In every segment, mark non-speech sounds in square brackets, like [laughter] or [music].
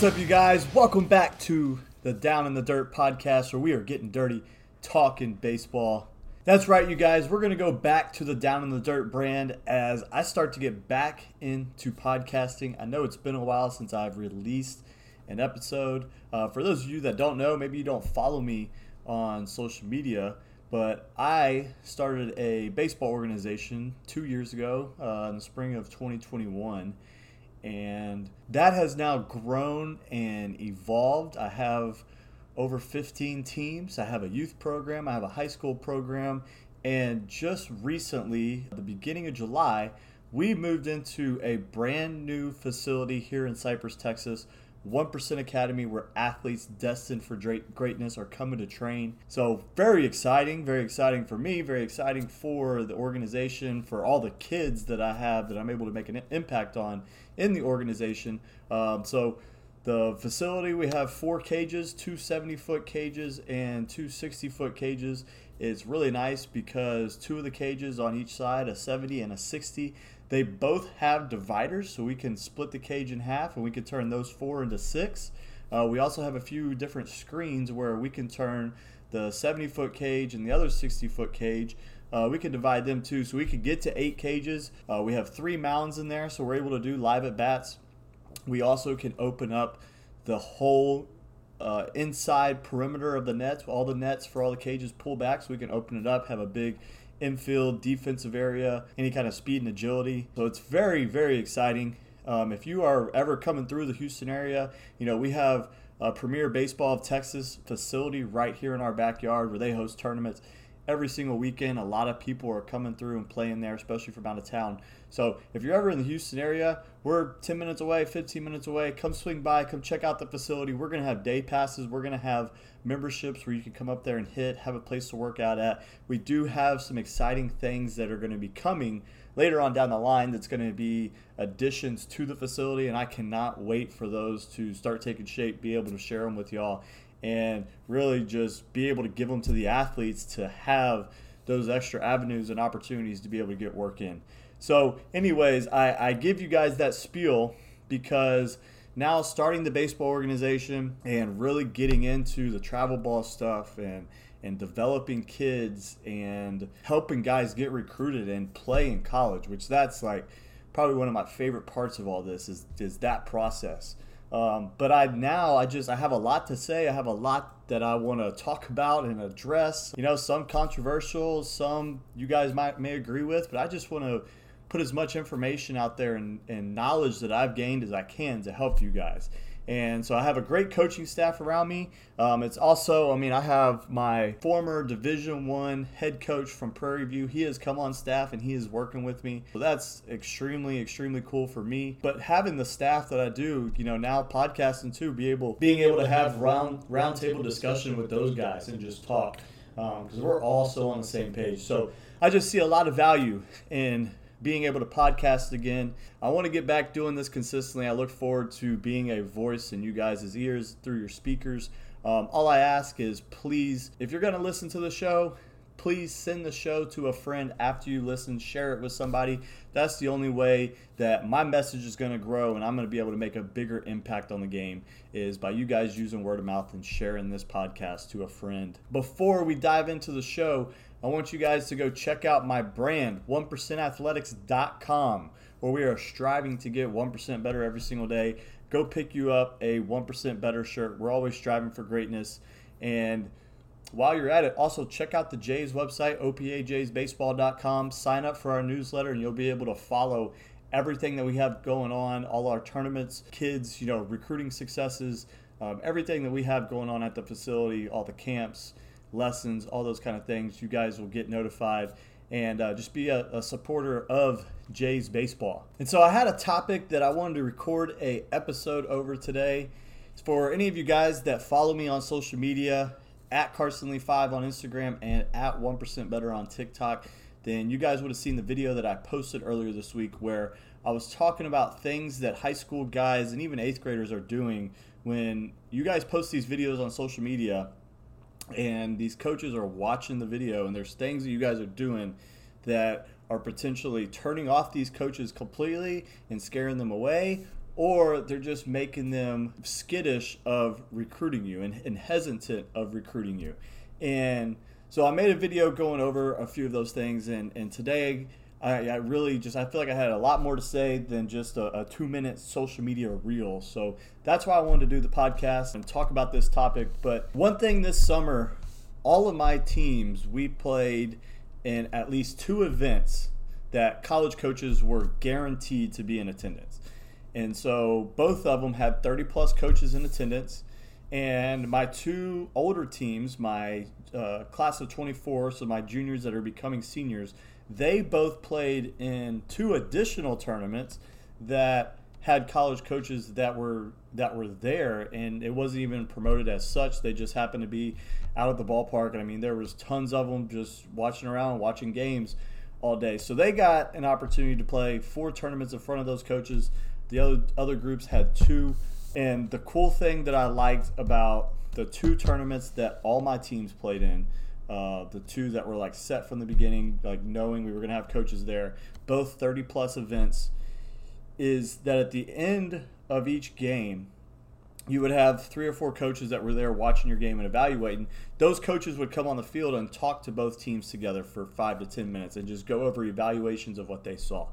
What's up, you guys? Welcome back to the Down in the Dirt podcast where we are getting dirty, talking baseball. That's right, you guys. We're going to go back to the Down in the Dirt brand as I start to get back into podcasting. I know it's been a while since I've released an episode. Uh, for those of you that don't know, maybe you don't follow me on social media, but I started a baseball organization two years ago uh, in the spring of 2021 and that has now grown and evolved. I have over 15 teams. I have a youth program, I have a high school program, and just recently, the beginning of July, we moved into a brand new facility here in Cypress, Texas 1% Academy, where athletes destined for greatness are coming to train. So, very exciting, very exciting for me, very exciting for the organization, for all the kids that I have that I'm able to make an impact on in the organization. Um, so, the facility, we have four cages, two 70 foot cages and two 60 foot cages. It's really nice because two of the cages on each side, a 70 and a 60, they both have dividers, so we can split the cage in half and we can turn those four into six. Uh, we also have a few different screens where we can turn the 70 foot cage and the other 60 foot cage. Uh, we can divide them too, so we could get to eight cages. Uh, we have three mounds in there, so we're able to do live at bats. We also can open up the whole uh, inside perimeter of the nets, all the nets for all the cages pull back, so we can open it up, have a big infield, defensive area, any kind of speed and agility. So it's very, very exciting. Um, if you are ever coming through the Houston area, you know, we have a Premier Baseball of Texas facility right here in our backyard where they host tournaments every single weekend. A lot of people are coming through and playing there, especially from out of town. So if you're ever in the Houston area, we're 10 minutes away, 15 minutes away. Come swing by, come check out the facility. We're going to have day passes. We're going to have memberships where you can come up there and hit, have a place to work out at. We do have some exciting things that are going to be coming later on down the line that's going to be additions to the facility, and I cannot wait for those to start taking shape, be able to share them with y'all, and really just be able to give them to the athletes to have those extra avenues and opportunities to be able to get work in. So, anyways, I, I give you guys that spiel because now starting the baseball organization and really getting into the travel ball stuff and and developing kids and helping guys get recruited and play in college, which that's like probably one of my favorite parts of all this is is that process. Um, but I now I just I have a lot to say. I have a lot that I want to talk about and address. You know, some controversial, some you guys might may agree with, but I just want to put as much information out there and, and knowledge that I've gained as I can to help you guys. And so I have a great coaching staff around me. Um, it's also, I mean, I have my former Division One head coach from Prairie View. He has come on staff and he is working with me. So that's extremely, extremely cool for me. But having the staff that I do, you know, now podcasting too, be able, being able to have round roundtable discussion with those guys and just talk because um, we're all so on the same page. So I just see a lot of value in being able to podcast again. I want to get back doing this consistently. I look forward to being a voice in you guys' ears through your speakers. Um, all I ask is please, if you're going to listen to the show, please send the show to a friend after you listen, share it with somebody. That's the only way that my message is going to grow and I'm going to be able to make a bigger impact on the game is by you guys using word of mouth and sharing this podcast to a friend. Before we dive into the show, I want you guys to go check out my brand, 1percentathletics.com, where we are striving to get 1% better every single day. Go pick you up a 1% better shirt. We're always striving for greatness. And while you're at it, also check out the Jays website, opajaysbaseball.com. Sign up for our newsletter, and you'll be able to follow everything that we have going on, all our tournaments, kids, you know, recruiting successes, um, everything that we have going on at the facility, all the camps lessons, all those kind of things. You guys will get notified and uh, just be a, a, supporter of Jays baseball. And so I had a topic that I wanted to record a episode over today. For any of you guys that follow me on social media, at Carson Lee 5 on Instagram and at 1% Better on TikTok, then you guys would have seen the video that I posted earlier this week where I was talking about things that high school guys and even eighth graders are doing when you guys post these videos on social media and these coaches are watching the video and there's things that you guys are doing that are potentially turning off these coaches completely and scaring them away or they're just making them skittish of recruiting you and, and hesitant of recruiting you. And so I made a video going over a few of those things, and, and today I, I, really just I feel like I had a lot more to say than just a, a, two minute social media reel. So that's why I wanted to do the podcast and talk about this topic. But one thing this summer, all of my teams we played in at least two events that college coaches were guaranteed to be in attendance. And so both of them had 30 plus coaches in attendance. And my two older teams, my uh, class of 24, so my juniors that are becoming seniors, they both played in two additional tournaments that had college coaches that were that were there and it wasn't even promoted as such. They just happened to be out at the ballpark and i mean there was tons of them just watching around watching games all day. So they got an opportunity to play four tournaments in front of those coaches. The other other groups had two. And the cool thing that i liked about the two tournaments that all my teams played in uh, the two that were like set from the beginning, like knowing we were going to have coaches there, both 30 plus events, is that at the end of each game, you would have three or four coaches that were there watching your game and evaluating. Those coaches would come on the field and talk to both teams together for five to 10 minutes and just go over evaluations of what they saw.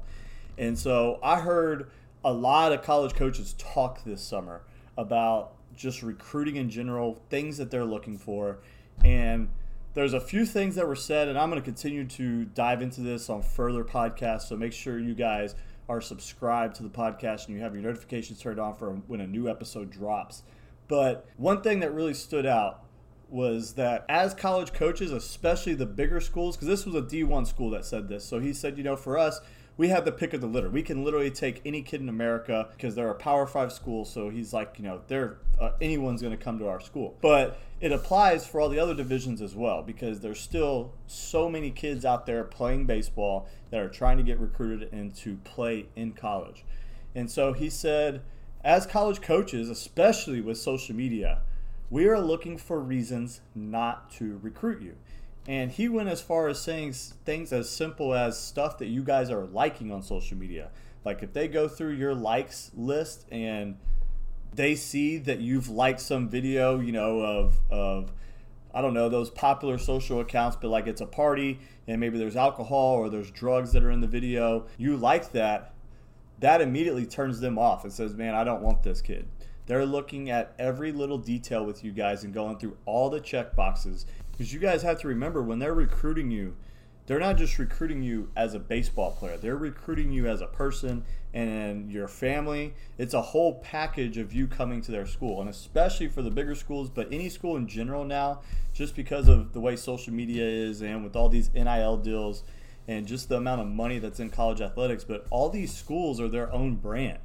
And so I heard a lot of college coaches talk this summer about just recruiting in general, things that they're looking for. And there's a few things that were said, and I'm going to continue to dive into this on further podcasts. So make sure you guys are subscribed to the podcast and you have your notifications turned on for when a new episode drops. But one thing that really stood out was that as college coaches, especially the bigger schools, because this was a D1 school that said this. So he said, you know, for us, we have the pick of the litter. We can literally take any kid in America because they're a Power Five school. So he's like, you know, they're uh, anyone's going to come to our school. But it applies for all the other divisions as well because there's still so many kids out there playing baseball that are trying to get recruited and to play in college. And so he said, as college coaches, especially with social media, we are looking for reasons not to recruit you. And he went as far as saying things as simple as stuff that you guys are liking on social media. Like if they go through your likes list and they see that you've liked some video, you know, of, of I don't know, those popular social accounts, but like it's a party and maybe there's alcohol or there's drugs that are in the video, you like that, that immediately turns them off and says, man, I don't want this kid. They're looking at every little detail with you guys and going through all the check boxes because you guys have to remember when they're recruiting you, they're not just recruiting you as a baseball player. They're recruiting you as a person and your family. It's a whole package of you coming to their school, and especially for the bigger schools, but any school in general now, just because of the way social media is and with all these NIL deals and just the amount of money that's in college athletics. But all these schools are their own brand.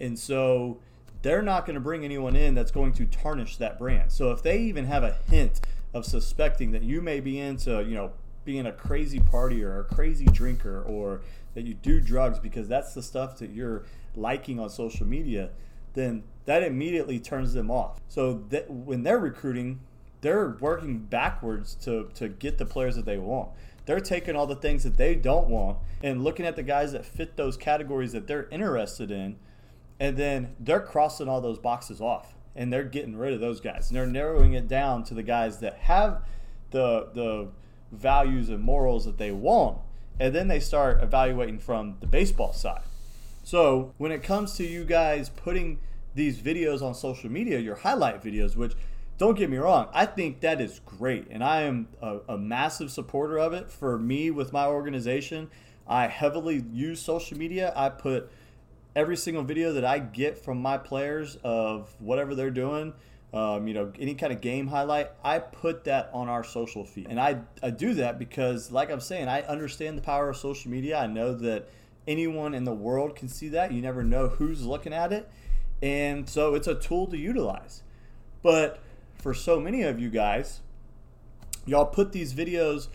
And so they're not going to bring anyone in that's going to tarnish that brand. So if they even have a hint of suspecting that you may be into, you know, being a crazy partier or a crazy drinker or that you do drugs because that's the stuff that you're liking on social media, then that immediately turns them off. So that when they're recruiting, they're working backwards to, to get the players that they want. They're taking all the things that they don't want and looking at the guys that fit those categories that they're interested in, and then they're crossing all those boxes off and they're getting rid of those guys. And they're narrowing it down to the guys that have the the values and morals that they want. And then they start evaluating from the baseball side. So when it comes to you guys putting these videos on social media, your highlight videos, which don't get me wrong, I think that is great. And I am a, a massive supporter of it. For me, with my organization, I heavily use social media. I put every single video that I get from my players of whatever they're doing, um, you know, any kind of game highlight, I put that on our social feed. And I, I do that because, like I'm saying, I understand the power of social media. I know that anyone in the world can see that. You never know who's looking at it. And so it's a tool to utilize. But for so many of you guys, y'all put these videos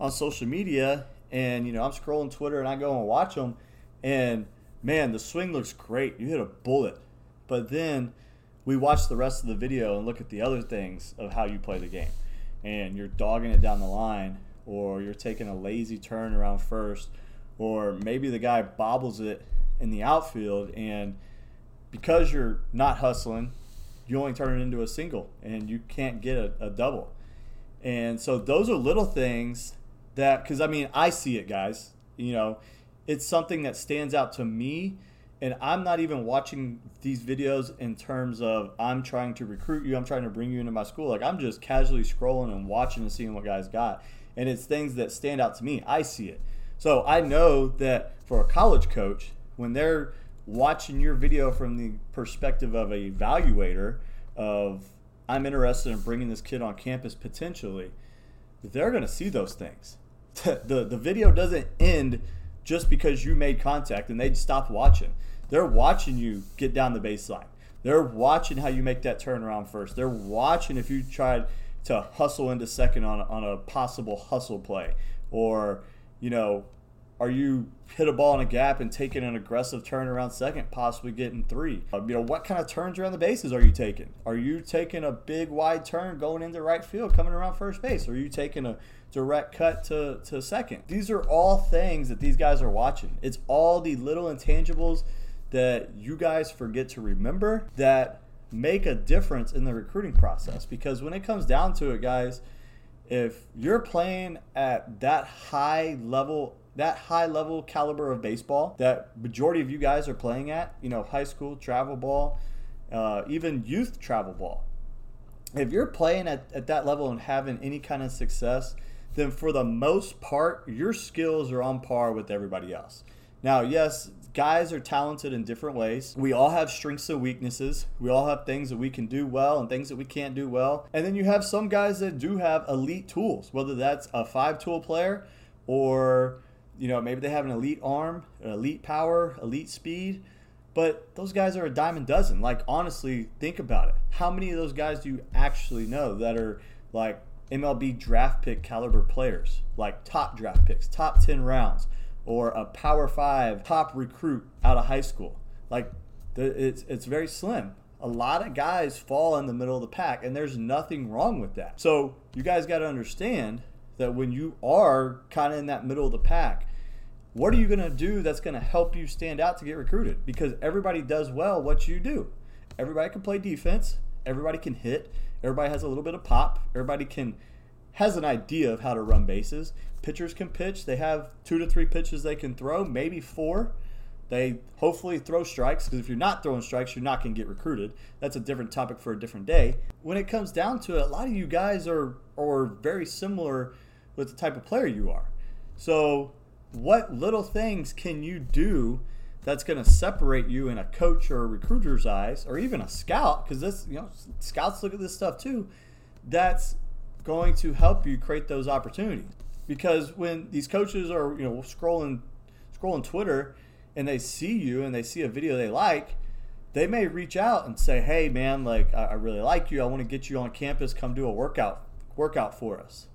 on social media and you know i'm scrolling twitter and i go and watch them and man, the swing looks great. You hit a bullet. But then we watch the rest of the video and look at the other things of how you play the game. And you're dogging it down the line, or you're taking a lazy turn around first, or maybe the guy bobbles it in the outfield and because you're not hustling, you only turn it into a single and you can't get a, a double. And so those are little things that, because I mean, I see it, guys. You know, it's something that stands out to me. And I'm not even watching these videos in terms of I'm trying to recruit you, I'm trying to bring you into my school. Like I'm just casually scrolling and watching and seeing what guys got. And it's things that stand out to me. I see it. So I know that for a college coach, when they're watching your video from the perspective of a evaluator of I'm interested in bringing this kid on campus potentially, they're going to see those things. [laughs] the the video doesn't end just because you made contact and they stop watching. They're watching you get down the baseline. They're watching how you make that turnaround first. They're watching if you tried to hustle into second on on a possible hustle play or you know are you hit a ball in a gap and taking an aggressive turn around second, possibly getting three? Uh, you know, what kind of turns around the bases are you taking? Are you taking a big wide turn going into right field, coming around first base? Are you taking a direct cut to, to second? These are all things that these guys are watching. It's all the little intangibles that you guys forget to remember that make a difference in the recruiting process. Because when it comes down to it, guys, if you're playing at that high level that high level caliber of baseball that majority of you guys are playing at, you know, high school travel ball, uh, even youth travel ball. If you're playing at, at that level and having any kind of success, then for the most part, your skills are on par with everybody else. Now, yes, guys are talented in different ways. We all have strengths and weaknesses. We all have things that we can do well and things that we can't do well. And then you have some guys that do have elite tools, whether that's a five tool player or you know, maybe they have an elite arm, an elite power, elite speed, but those guys are a dime a dozen. Like, honestly, think about it. How many of those guys do you actually know that are like MLB draft pick caliber players, like top draft picks, top 10 rounds, or a power five top recruit out of high school? Like, it's, it's very slim. A lot of guys fall in the middle of the pack, and there's nothing wrong with that. So, you guys got to understand that when you are kind of in that middle of the pack, what are you going to do that's going to help you stand out to get recruited? Because everybody does well what you do. Everybody can play defense. Everybody can hit. Everybody has a little bit of pop. Everybody can has an idea of how to run bases. Pitchers can pitch. They have two to three pitches they can throw, maybe four. They hopefully throw strikes because if you're not throwing strikes, you're not going to get recruited. That's a different topic for a different day. When it comes down to it, a lot of you guys are are very similar with the type of player you are. So, what little things can you do that's going to separate you in a coach or a recruiter's eyes, or even a scout? Because this, you know, scouts look at this stuff too. That's going to help you create those opportunities. Because when these coaches are, you know, scrolling, scrolling Twitter, and they see you and they see a video they like, they may reach out and say, "Hey, man, like I really like you. I want to get you on campus. Come do a workout workout for us."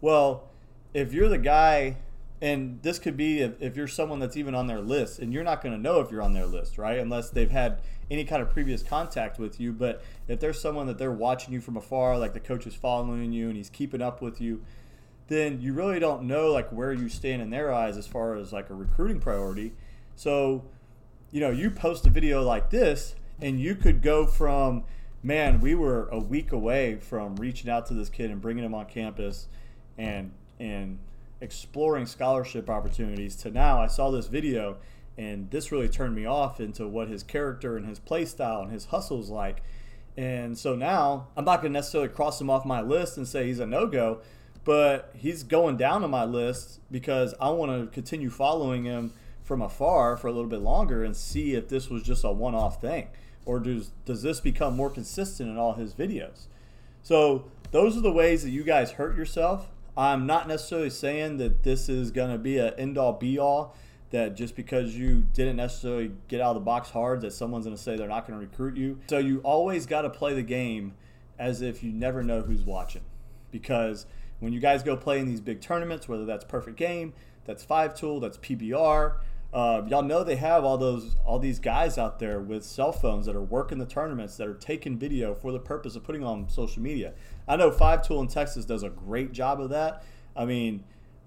Well, if you're the guy, and this could be if, if you're someone that's even on their list, and you're not going to know if you're on their list, right? Unless they've had any kind of previous contact with you. But if there's someone that they're watching you from afar, like the coach is following you and he's keeping up with you, then you really don't know like where you stand in their eyes as far as like a recruiting priority. So, you know, you post a video like this, and you could go from man, we were a week away from reaching out to this kid and bringing him on campus and and exploring scholarship opportunities to now I saw this video and this really turned me off into what his character and his play style and his hustle is like. And so now I'm not going to necessarily cross him off my list and say he's a no go, but he's going down on my list because I want to continue following him from afar for a little bit longer and see if this was just a one off thing or does does this become more consistent in all his videos? So those are the ways that you guys hurt yourself I'm not necessarily saying that this is going to be an end all be all. That just because you didn't necessarily get out of the box hard, that someone's going to say they're not going to recruit you. So you always got to play the game as if you never know who's watching. Because when you guys go play in these big tournaments, whether that's perfect game, that's five tool, that's PBR, uh, y'all know they have all those all these guys out there with cell phones that are working the tournaments that are taking video for the purpose of putting on social media. I know Five Tool in Texas does a great job of that. I mean,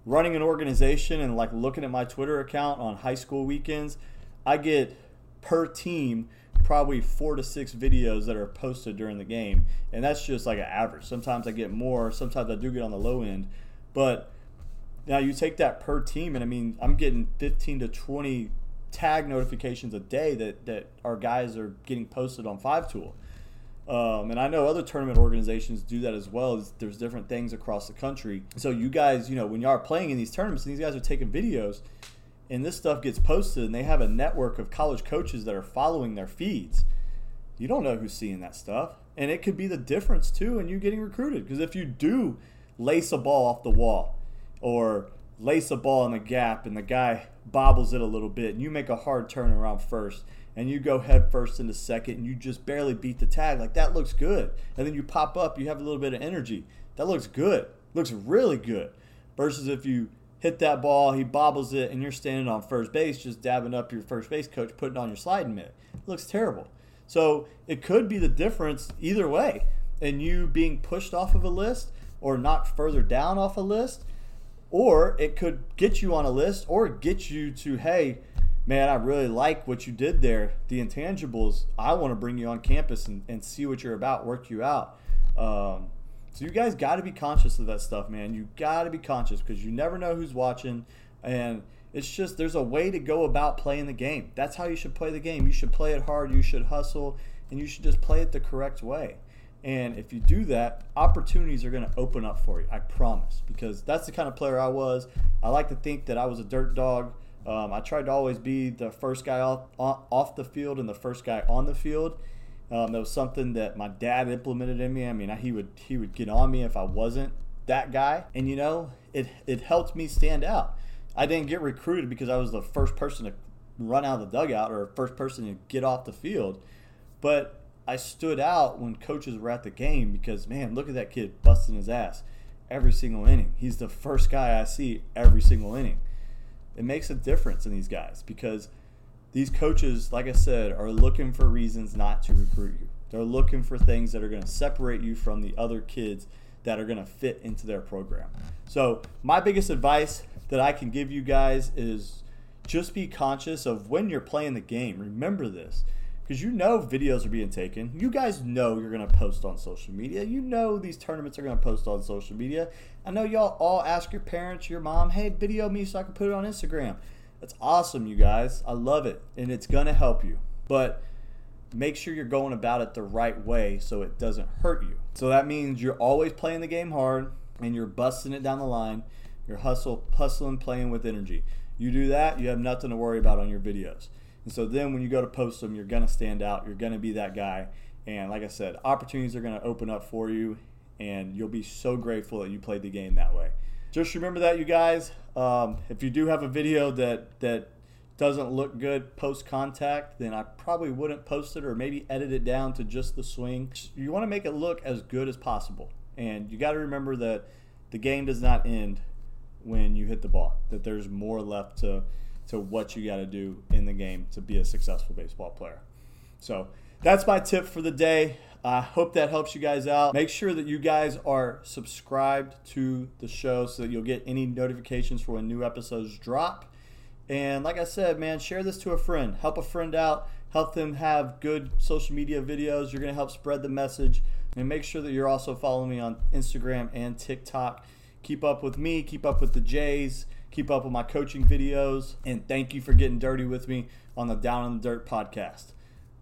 running an organization and like looking at my Twitter account on high school weekends, I get per team probably four to six videos that are posted during the game, and that's just like an average. Sometimes I get more, sometimes I do get on the low end, but now you take that per team, and I mean I'm getting 15 to 20 tag notifications a day that that our guys are getting posted on Five Tool. Um, and I know other tournament organizations do that as well. There's different things across the country. So you guys, you know, when you are playing in these tournaments, and these guys are taking videos, and this stuff gets posted, and they have a network of college coaches that are following their feeds. You don't know who's seeing that stuff, and it could be the difference too in you getting recruited. Because if you do lace a ball off the wall, or lace a ball in the gap, and the guy bobbles it a little bit, and you make a hard turn around first and you go head first into second and you just barely beat the tag, like that looks good. And then you pop up, you have a little bit of energy. That looks good. Looks really good. Versus if you hit that ball, he bobbles it, and you're standing on first base, just dabbing up your first base coach, putting on your sliding mitt. It looks terrible. So it could be the difference either way. And you being pushed off of a list or not further down off a list, or it could get you on a list or get you to, hey, man, I really like what you did there. The intangibles, I want to bring you on campus and, and see what you're about, work you out. Um, so you guys got to be conscious of that stuff, man. You got to be conscious because you never know who's watching. And it's just, there's a way to go about playing the game. That's how you should play the game. You should play it hard, you should hustle, and you should just play it the correct way. And if you do that, opportunities are going to open up for you. I promise. Because that's the kind of player I was. I like to think that I was a dirt dog. Um, I tried to always be the first guy off, off the field and the first guy on the field. Um, that was something that my dad implemented in me. I mean, he would he would get on me if I wasn't that guy, and you know, it it helped me stand out. I didn't get recruited because I was the first person to run out of the dugout or first person to get off the field, but I stood out when coaches were at the game because man, look at that kid busting his ass every single inning. He's the first guy I see every single inning it makes a difference in these guys because these coaches, like I said, are looking for reasons not to recruit you. They're looking for things that are going to separate you from the other kids that are going to fit into their program. So, my biggest advice that I can give you guys is just be conscious of when you're playing the game. Remember this because you know videos are being taken. You guys know you're going to post on social media. You know these tournaments are going to post on social media. I know y'all all ask your parents, your mom, hey, video me so I can put it on Instagram. That's awesome, you guys. I love it, and it's going to help you. But make sure you're going about it the right way so it doesn't hurt you. So that means you're always playing the game hard and you're busting it down the line. You're hustle, hustling, playing with energy. You do that, you have nothing to worry about on your videos. And so then when you go to post them, you're going to stand out. You're going to be that guy. And like I said, opportunities are going to open up for you, and you'll be so grateful that you played the game that way. Just remember that, you guys. Um, if you do have a video that that doesn't look good post contact, then I probably wouldn't post it or maybe edit it down to just the swing. You want to make it look as good as possible. And you got to remember that the game does not end when you hit the ball, that there's more left to to what you got to do in the game to be a successful baseball player. So that's my tip for the day. I hope that helps you guys out. Make sure that you guys are subscribed to the show so that you'll get any notifications for when new episodes drop. And like I said, man, share this to a friend. Help a friend out. Help them have good social media videos. You're going to help spread the message. And make sure that you're also following me on Instagram and TikTok. Keep up with me. Keep up with the Jays keep up with my coaching videos, and thank you for getting dirty with me on the Down in the Dirt podcast.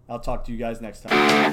I'll talk to you guys next time.